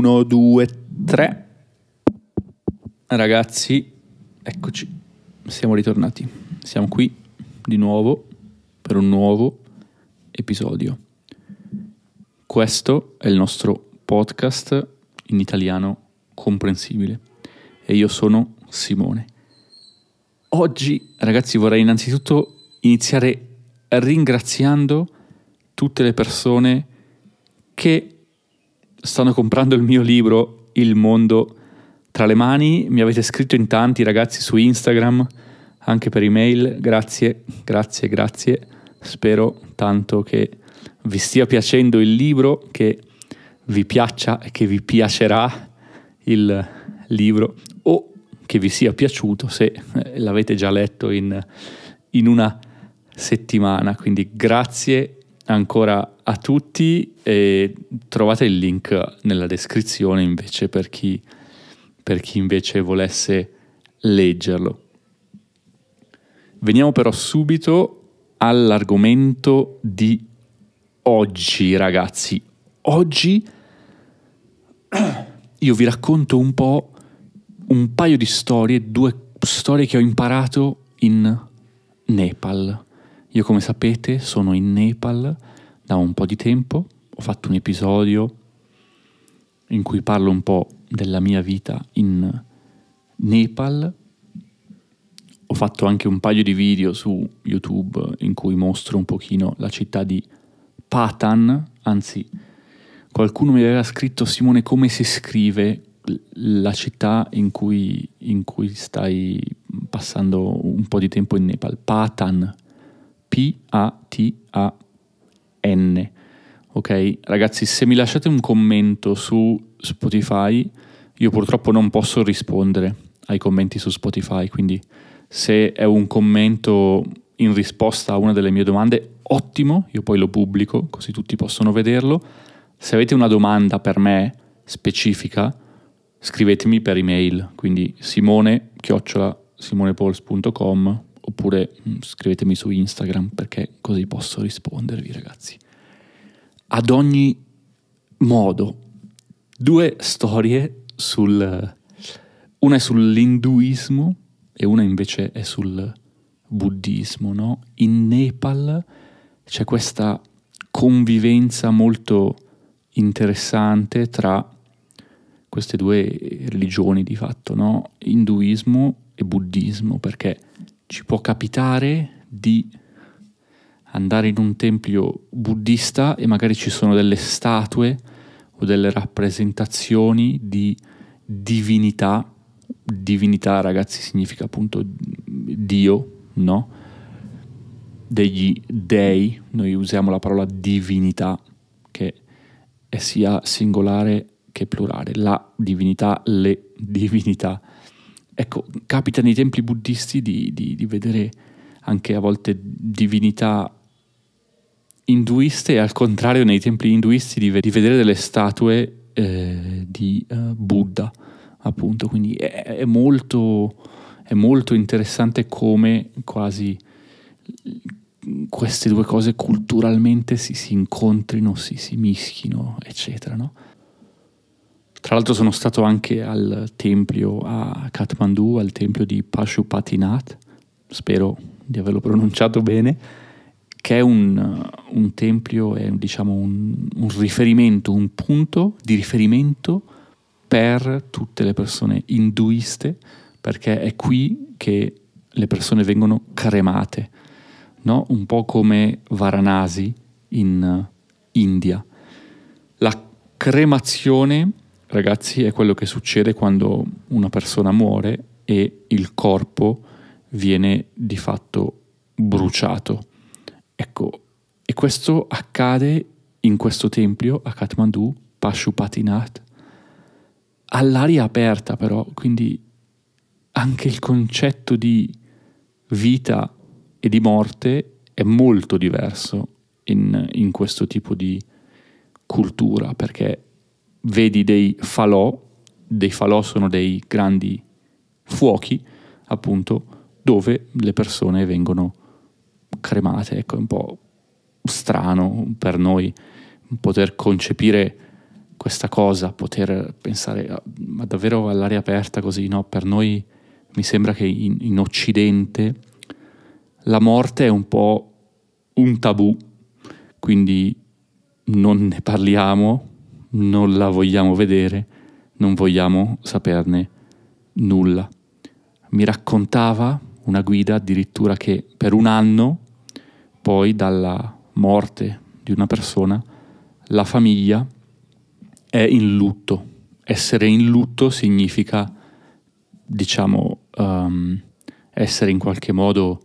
1, 2, 3. Ragazzi, eccoci, siamo ritornati. Siamo qui di nuovo per un nuovo episodio. Questo è il nostro podcast in italiano comprensibile e io sono Simone. Oggi, ragazzi, vorrei innanzitutto iniziare ringraziando tutte le persone che stanno comprando il mio libro Il mondo tra le mani. Mi avete scritto in tanti ragazzi su Instagram, anche per email. Grazie, grazie, grazie. Spero tanto che vi stia piacendo il libro, che vi piaccia e che vi piacerà il libro o che vi sia piaciuto se eh, l'avete già letto in, in una settimana. Quindi grazie ancora a tutti e trovate il link nella descrizione invece per chi, per chi invece volesse leggerlo. Veniamo però subito all'argomento di oggi ragazzi. Oggi io vi racconto un po' un paio di storie, due storie che ho imparato in Nepal. Io come sapete sono in Nepal da un po' di tempo, ho fatto un episodio in cui parlo un po' della mia vita in Nepal, ho fatto anche un paio di video su YouTube in cui mostro un pochino la città di Patan, anzi qualcuno mi aveva scritto Simone come si scrive la città in cui, in cui stai passando un po' di tempo in Nepal, Patan, P-A-T-A-N. Ok, ragazzi, se mi lasciate un commento su Spotify, io purtroppo non posso rispondere ai commenti su Spotify, quindi se è un commento in risposta a una delle mie domande, ottimo, io poi lo pubblico così tutti possono vederlo. Se avete una domanda per me specifica, scrivetemi per email, quindi simone simonepols.com oppure mm, scrivetemi su Instagram perché così posso rispondervi ragazzi. Ad ogni modo, due storie sul... Una è sull'induismo e una invece è sul buddismo, no? In Nepal c'è questa convivenza molto interessante tra queste due religioni di fatto, no? Induismo e buddismo, perché ci può capitare di andare in un tempio buddista e magari ci sono delle statue o delle rappresentazioni di divinità. Divinità, ragazzi, significa appunto Dio, no? Degli dei, noi usiamo la parola divinità, che è sia singolare che plurale, la divinità, le divinità. Ecco, capita nei templi buddisti di, di, di vedere anche a volte divinità induiste e al contrario nei templi induisti di, vedere delle statue eh, di uh, Buddha, appunto. Quindi è, è, molto, è, molto, interessante come quasi queste due cose culturalmente si, si incontrino, si, si mischino, eccetera, no? Tra l'altro sono stato anche al tempio a Kathmandu, al tempio di Pashupatinath, spero di averlo pronunciato bene, che è un, un tempio, è diciamo un, un riferimento, un punto di riferimento per tutte le persone induiste, perché è qui che le persone vengono cremate, no? un po' come Varanasi in India. La cremazione ragazzi, è quello che succede quando una persona muore e il corpo viene di fatto bruciato. Ecco, e questo accade in questo tempio a Kathmandu, Pashupatinath, all'aria aperta però, quindi anche il concetto di vita e di morte è molto diverso in, in questo tipo di cultura, perché vedi dei falò, dei falò sono dei grandi fuochi, appunto, dove le persone vengono cremate. Ecco, è un po' strano per noi poter concepire questa cosa, poter pensare ma davvero all'aria aperta così, no? Per noi mi sembra che in, in Occidente la morte è un po' un tabù, quindi non ne parliamo, non la vogliamo vedere, non vogliamo saperne nulla. Mi raccontava una guida addirittura che per un anno, poi dalla morte di una persona, la famiglia è in lutto. Essere in lutto significa, diciamo, um, essere in qualche modo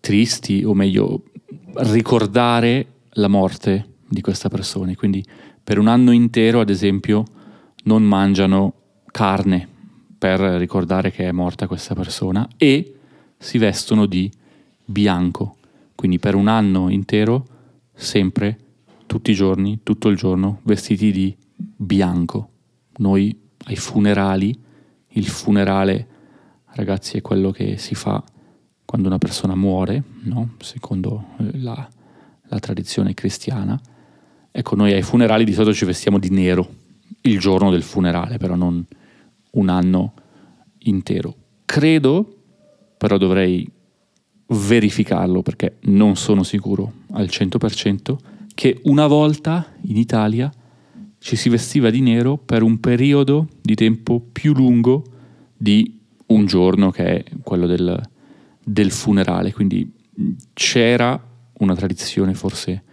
tristi, o meglio, ricordare la morte di questa persona. Quindi per un anno intero, ad esempio, non mangiano carne per ricordare che è morta questa persona e si vestono di bianco. Quindi per un anno intero, sempre, tutti i giorni, tutto il giorno, vestiti di bianco. Noi ai funerali, il funerale, ragazzi, è quello che si fa quando una persona muore, no? secondo eh, la, la tradizione cristiana. Ecco, noi ai funerali di solito ci vestiamo di nero il giorno del funerale, però non un anno intero. Credo, però dovrei verificarlo perché non sono sicuro al 100%, che una volta in Italia ci si vestiva di nero per un periodo di tempo più lungo di un giorno che è quello del, del funerale, quindi c'era una tradizione forse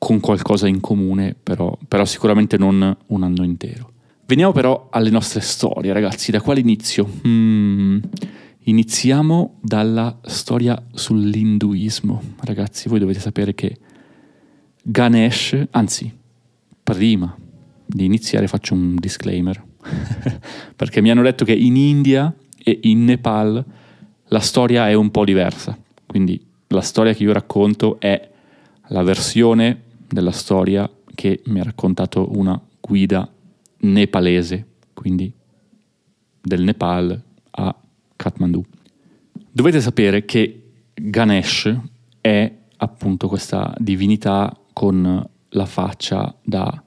con qualcosa in comune, però, però sicuramente non un anno intero. Veniamo però alle nostre storie, ragazzi. Da quale inizio? Hmm, iniziamo dalla storia sull'induismo. Ragazzi, voi dovete sapere che Ganesh, anzi, prima di iniziare faccio un disclaimer, perché mi hanno detto che in India e in Nepal la storia è un po' diversa, quindi la storia che io racconto è la versione della storia che mi ha raccontato una guida nepalese, quindi del Nepal a Kathmandu. Dovete sapere che Ganesh è appunto questa divinità con la faccia da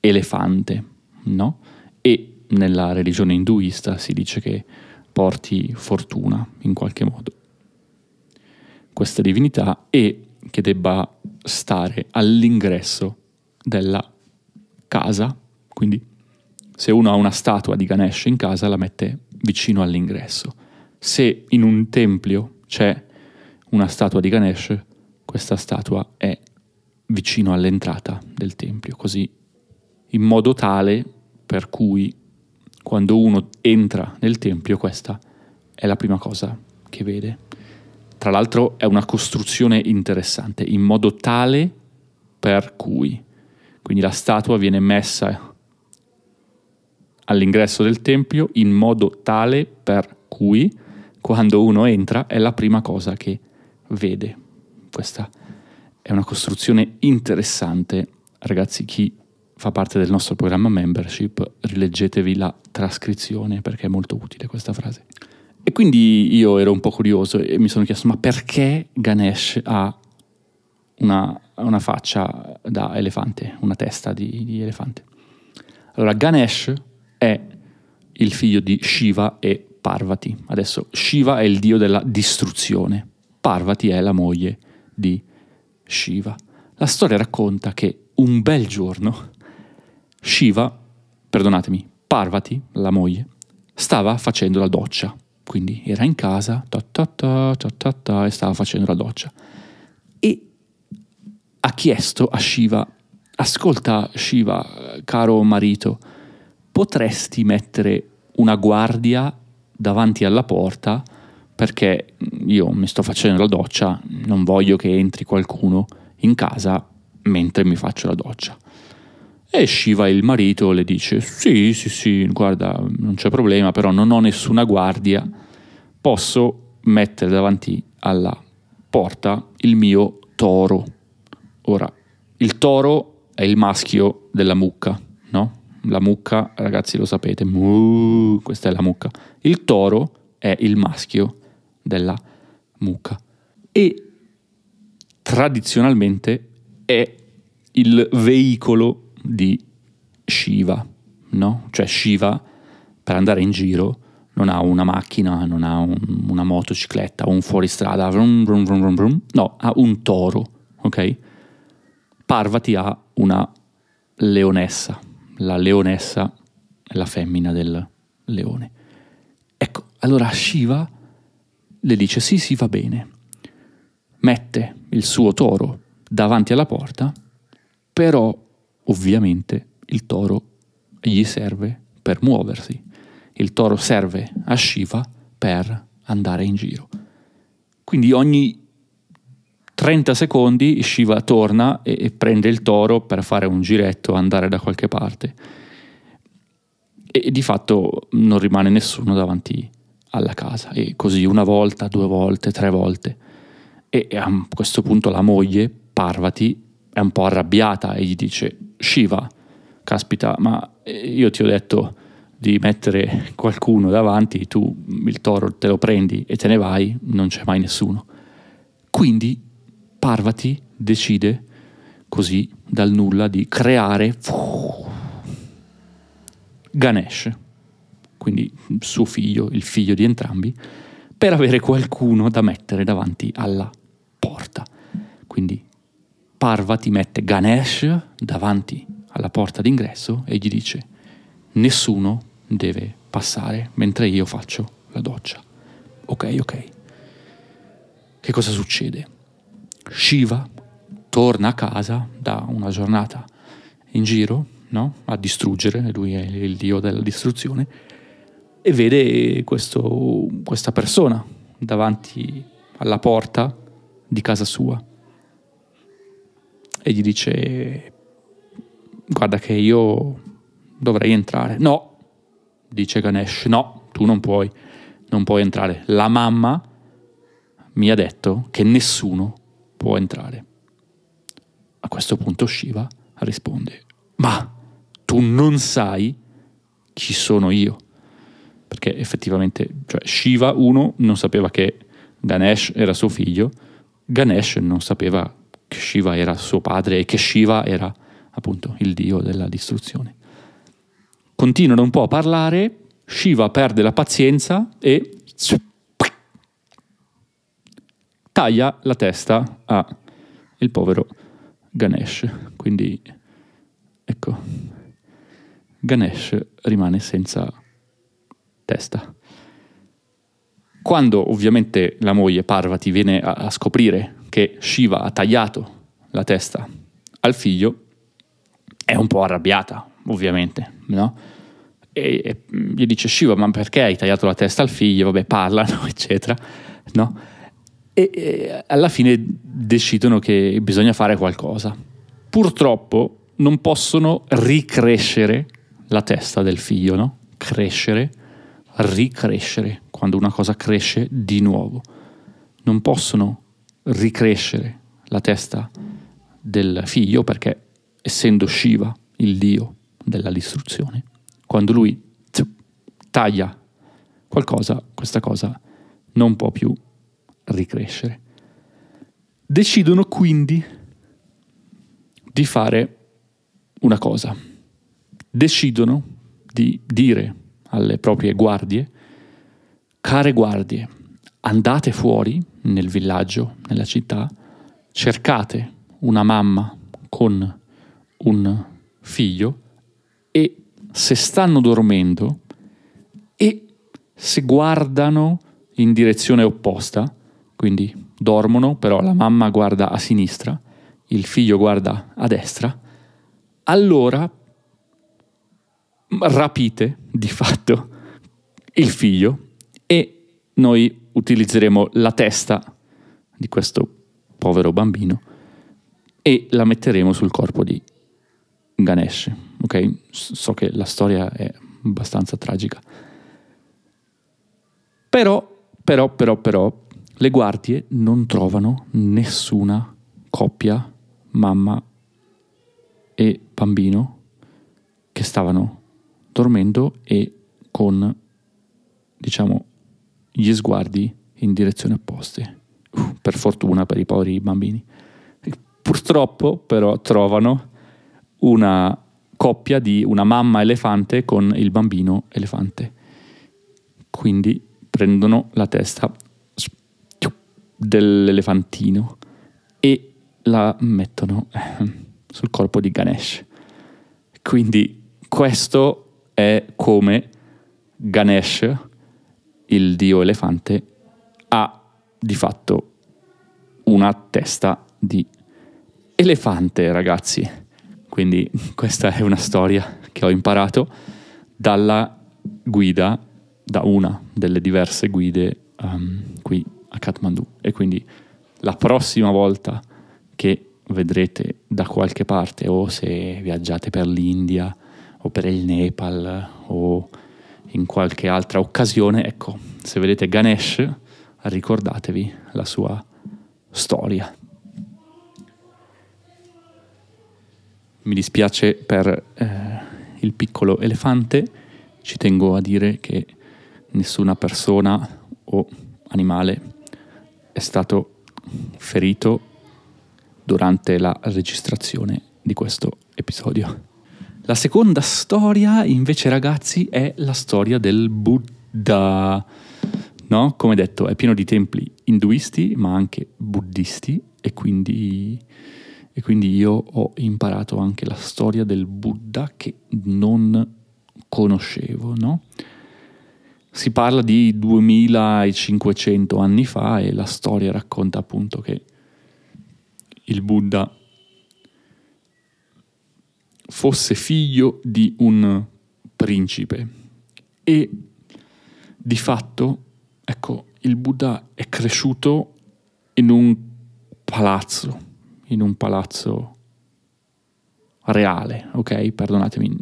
elefante, no? E nella religione induista si dice che porti fortuna in qualche modo. Questa divinità e che debba stare all'ingresso della casa, quindi se uno ha una statua di Ganesh in casa la mette vicino all'ingresso. Se in un tempio c'è una statua di Ganesh, questa statua è vicino all'entrata del tempio, così in modo tale per cui quando uno entra nel tempio questa è la prima cosa che vede. Tra l'altro è una costruzione interessante, in modo tale per cui. Quindi la statua viene messa all'ingresso del tempio in modo tale per cui quando uno entra è la prima cosa che vede. Questa è una costruzione interessante. Ragazzi, chi fa parte del nostro programma membership, rileggetevi la trascrizione perché è molto utile questa frase. E quindi io ero un po' curioso e mi sono chiesto ma perché Ganesh ha una, una faccia da elefante, una testa di, di elefante? Allora Ganesh è il figlio di Shiva e Parvati. Adesso Shiva è il dio della distruzione, Parvati è la moglie di Shiva. La storia racconta che un bel giorno Shiva, perdonatemi, Parvati, la moglie, stava facendo la doccia. Quindi era in casa ta ta ta, ta ta, e stava facendo la doccia. E ha chiesto a Shiva, ascolta Shiva, caro marito, potresti mettere una guardia davanti alla porta perché io mi sto facendo la doccia, non voglio che entri qualcuno in casa mentre mi faccio la doccia. E Shiva, il marito, le dice: Sì, sì, sì, guarda, non c'è problema, però non ho nessuna guardia. Posso mettere davanti alla porta il mio toro. Ora, il toro è il maschio della mucca, no? La mucca, ragazzi, lo sapete, Muh, questa è la mucca. Il toro è il maschio della mucca. E tradizionalmente è il veicolo di Shiva, no? Cioè Shiva per andare in giro non ha una macchina, non ha un, una motocicletta, un fuoristrada, vrum, vrum, vrum, no, ha un toro, ok? Parvati ha una leonessa, la leonessa è la femmina del leone. Ecco, allora Shiva le dice sì, sì, va bene. Mette il suo toro davanti alla porta, però ovviamente il toro gli serve per muoversi il toro serve a Shiva per andare in giro. Quindi ogni 30 secondi Shiva torna e, e prende il toro per fare un giretto, andare da qualche parte. E, e di fatto non rimane nessuno davanti alla casa. E così una volta, due volte, tre volte. E, e a questo punto la moglie, Parvati, è un po' arrabbiata e gli dice, Shiva, caspita, ma io ti ho detto di mettere qualcuno davanti, tu il toro te lo prendi e te ne vai, non c'è mai nessuno. Quindi Parvati decide così dal nulla di creare Ganesh, quindi suo figlio, il figlio di entrambi, per avere qualcuno da mettere davanti alla porta. Quindi Parvati mette Ganesh davanti alla porta d'ingresso e gli dice nessuno deve passare mentre io faccio la doccia. Ok, ok. Che cosa succede? Shiva torna a casa da una giornata in giro, no? A distruggere, lui è il dio della distruzione, e vede questo, questa persona davanti alla porta di casa sua e gli dice guarda che io dovrei entrare. No, dice Ganesh, no, tu non puoi, non puoi entrare. La mamma mi ha detto che nessuno può entrare. A questo punto Shiva risponde, ma tu non sai chi sono io. Perché effettivamente, cioè Shiva, uno, non sapeva che Ganesh era suo figlio, Ganesh non sapeva che Shiva era suo padre e che Shiva era appunto il dio della distruzione. Continuano un po' a parlare, Shiva perde la pazienza e taglia la testa al povero Ganesh. Quindi, ecco, Ganesh rimane senza testa. Quando ovviamente la moglie Parvati viene a, a scoprire che Shiva ha tagliato la testa al figlio, è un po' arrabbiata, ovviamente, no? E, e, gli dice Shiva, ma perché hai tagliato la testa al figlio? Vabbè, parlano, eccetera, no? E, e alla fine decidono che bisogna fare qualcosa. Purtroppo non possono ricrescere la testa del figlio, no? Crescere, ricrescere, quando una cosa cresce di nuovo. Non possono ricrescere la testa del figlio perché essendo Shiva il dio della distruzione, quando lui taglia qualcosa, questa cosa non può più ricrescere. Decidono quindi di fare una cosa. Decidono di dire alle proprie guardie, care guardie, andate fuori nel villaggio, nella città, cercate una mamma con un figlio e se stanno dormendo e se guardano in direzione opposta, quindi dormono, però la mamma guarda a sinistra, il figlio guarda a destra, allora rapite di fatto il figlio e noi utilizzeremo la testa di questo povero bambino e la metteremo sul corpo di Ganesh. Ok, so che la storia è abbastanza tragica. Però, però, però, però, le guardie non trovano nessuna coppia, mamma e bambino, che stavano dormendo e con, diciamo, gli sguardi in direzione opposte. Uh, per fortuna per i poveri bambini. Purtroppo però trovano una coppia di una mamma elefante con il bambino elefante. Quindi prendono la testa dell'elefantino e la mettono eh, sul corpo di Ganesh. Quindi questo è come Ganesh, il dio elefante, ha di fatto una testa di elefante, ragazzi. Quindi questa è una storia che ho imparato dalla guida, da una delle diverse guide um, qui a Kathmandu. E quindi la prossima volta che vedrete da qualche parte o se viaggiate per l'India o per il Nepal o in qualche altra occasione, ecco, se vedete Ganesh, ricordatevi la sua storia. Mi dispiace per eh, il piccolo elefante, ci tengo a dire che nessuna persona o animale è stato ferito durante la registrazione di questo episodio. La seconda storia, invece, ragazzi, è la storia del Buddha. No? Come detto, è pieno di templi induisti, ma anche buddisti, e quindi, e quindi io ho imparato anche la storia del Buddha che non conoscevo, no? Si parla di 2500 anni fa e la storia racconta appunto che il Buddha fosse figlio di un principe e di fatto, ecco, il Buddha è cresciuto in un palazzo, in un palazzo reale, ok? Perdonatemi.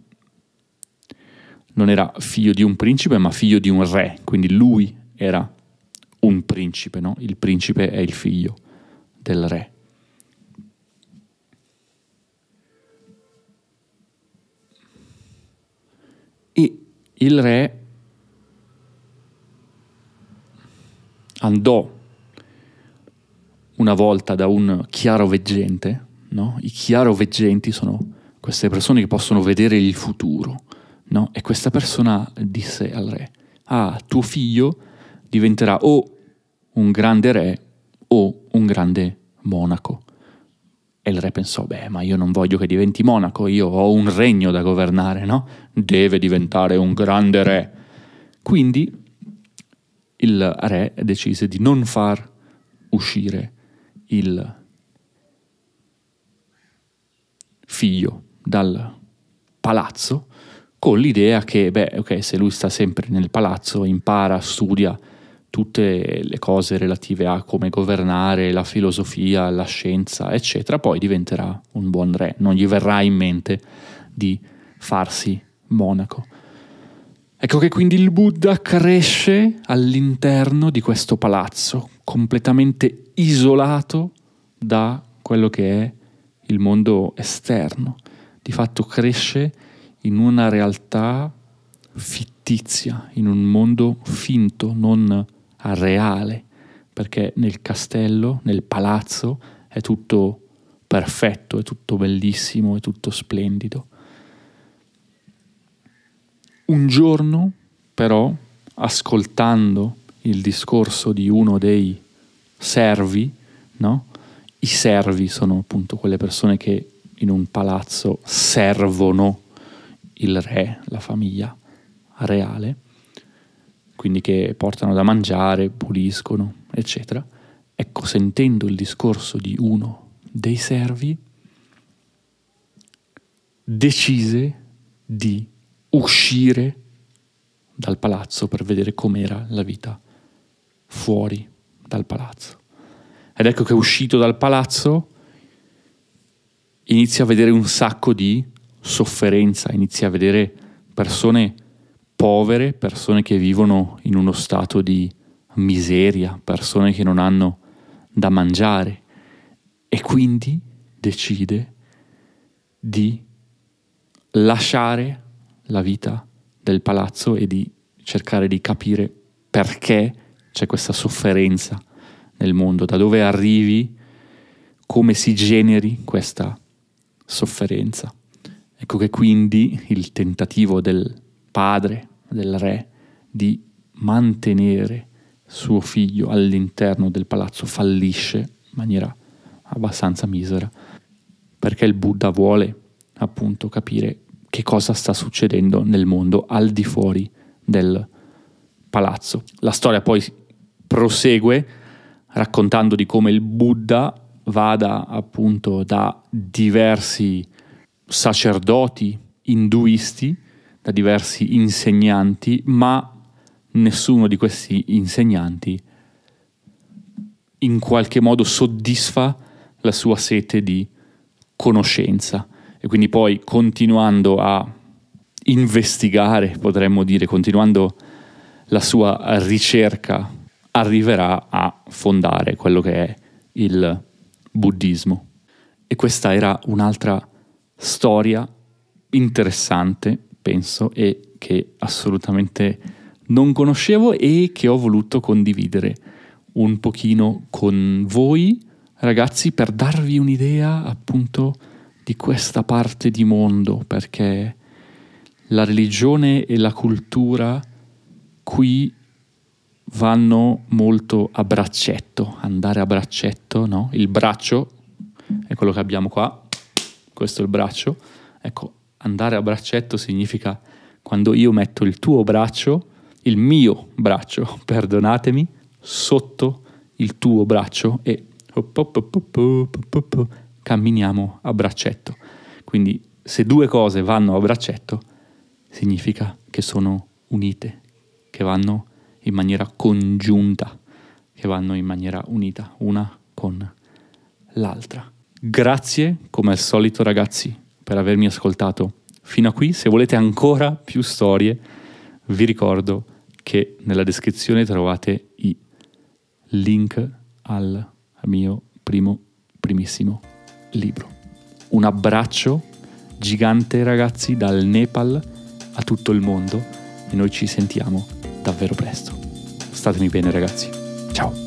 Non era figlio di un principe, ma figlio di un re, quindi lui era un principe, no? Il principe è il figlio del re. E il re andò una volta da un chiaroveggente, no? I chiaroveggenti sono queste persone che possono vedere il futuro, no? E questa persona disse al re, ah, tuo figlio diventerà o un grande re o un grande monaco. E il re pensò, beh, ma io non voglio che diventi monaco, io ho un regno da governare, no? Deve diventare un grande re. Quindi il re decise di non far uscire il figlio dal palazzo con l'idea che, beh, ok, se lui sta sempre nel palazzo, impara, studia, tutte le cose relative a come governare, la filosofia, la scienza, eccetera, poi diventerà un buon re. Non gli verrà in mente di farsi monaco. Ecco che quindi il Buddha cresce all'interno di questo palazzo, completamente isolato da quello che è il mondo esterno. Di fatto cresce in una realtà fittizia, in un mondo finto, non reale, perché nel castello, nel palazzo, è tutto perfetto, è tutto bellissimo, è tutto splendido. Un giorno, però, ascoltando il discorso di uno dei servi, no? I servi sono appunto quelle persone che in un palazzo servono il re, la famiglia reale quindi che portano da mangiare, puliscono, eccetera. Ecco, sentendo il discorso di uno dei servi, decise di uscire dal palazzo per vedere com'era la vita fuori dal palazzo. Ed ecco che uscito dal palazzo inizia a vedere un sacco di sofferenza, inizia a vedere persone povere, persone che vivono in uno stato di miseria, persone che non hanno da mangiare e quindi decide di lasciare la vita del palazzo e di cercare di capire perché c'è questa sofferenza nel mondo, da dove arrivi, come si generi questa sofferenza. Ecco che quindi il tentativo del padre, del re, di mantenere suo figlio all'interno del palazzo fallisce in maniera abbastanza misera, perché il Buddha vuole appunto capire che cosa sta succedendo nel mondo al di fuori del palazzo. La storia poi prosegue raccontando di come il Buddha vada appunto da diversi sacerdoti induisti, da diversi insegnanti, ma nessuno di questi insegnanti in qualche modo soddisfa la sua sete di conoscenza e quindi poi continuando a investigare, potremmo dire, continuando la sua ricerca, arriverà a fondare quello che è il buddismo. E questa era un'altra storia interessante, penso, e che assolutamente non conoscevo e che ho voluto condividere un pochino con voi, ragazzi, per darvi un'idea appunto di questa parte di mondo, perché la religione e la cultura qui vanno molto a braccetto, andare a braccetto, no? Il braccio è quello che abbiamo qua, questo è il braccio. Ecco, andare a braccetto significa quando io metto il tuo braccio, il mio braccio, perdonatemi, sotto il tuo braccio e camminiamo a braccetto. Quindi se due cose vanno a braccetto, significa che sono unite, che vanno in maniera congiunta, che vanno in maniera unita, una con l'altra. Grazie, come al solito ragazzi, per avermi ascoltato fino a qui. Se volete ancora più storie, vi ricordo che nella descrizione trovate i link al mio primo, primissimo libro. Un abbraccio gigante ragazzi dal Nepal a tutto il mondo e noi ci sentiamo davvero presto. Statemi bene ragazzi. Ciao.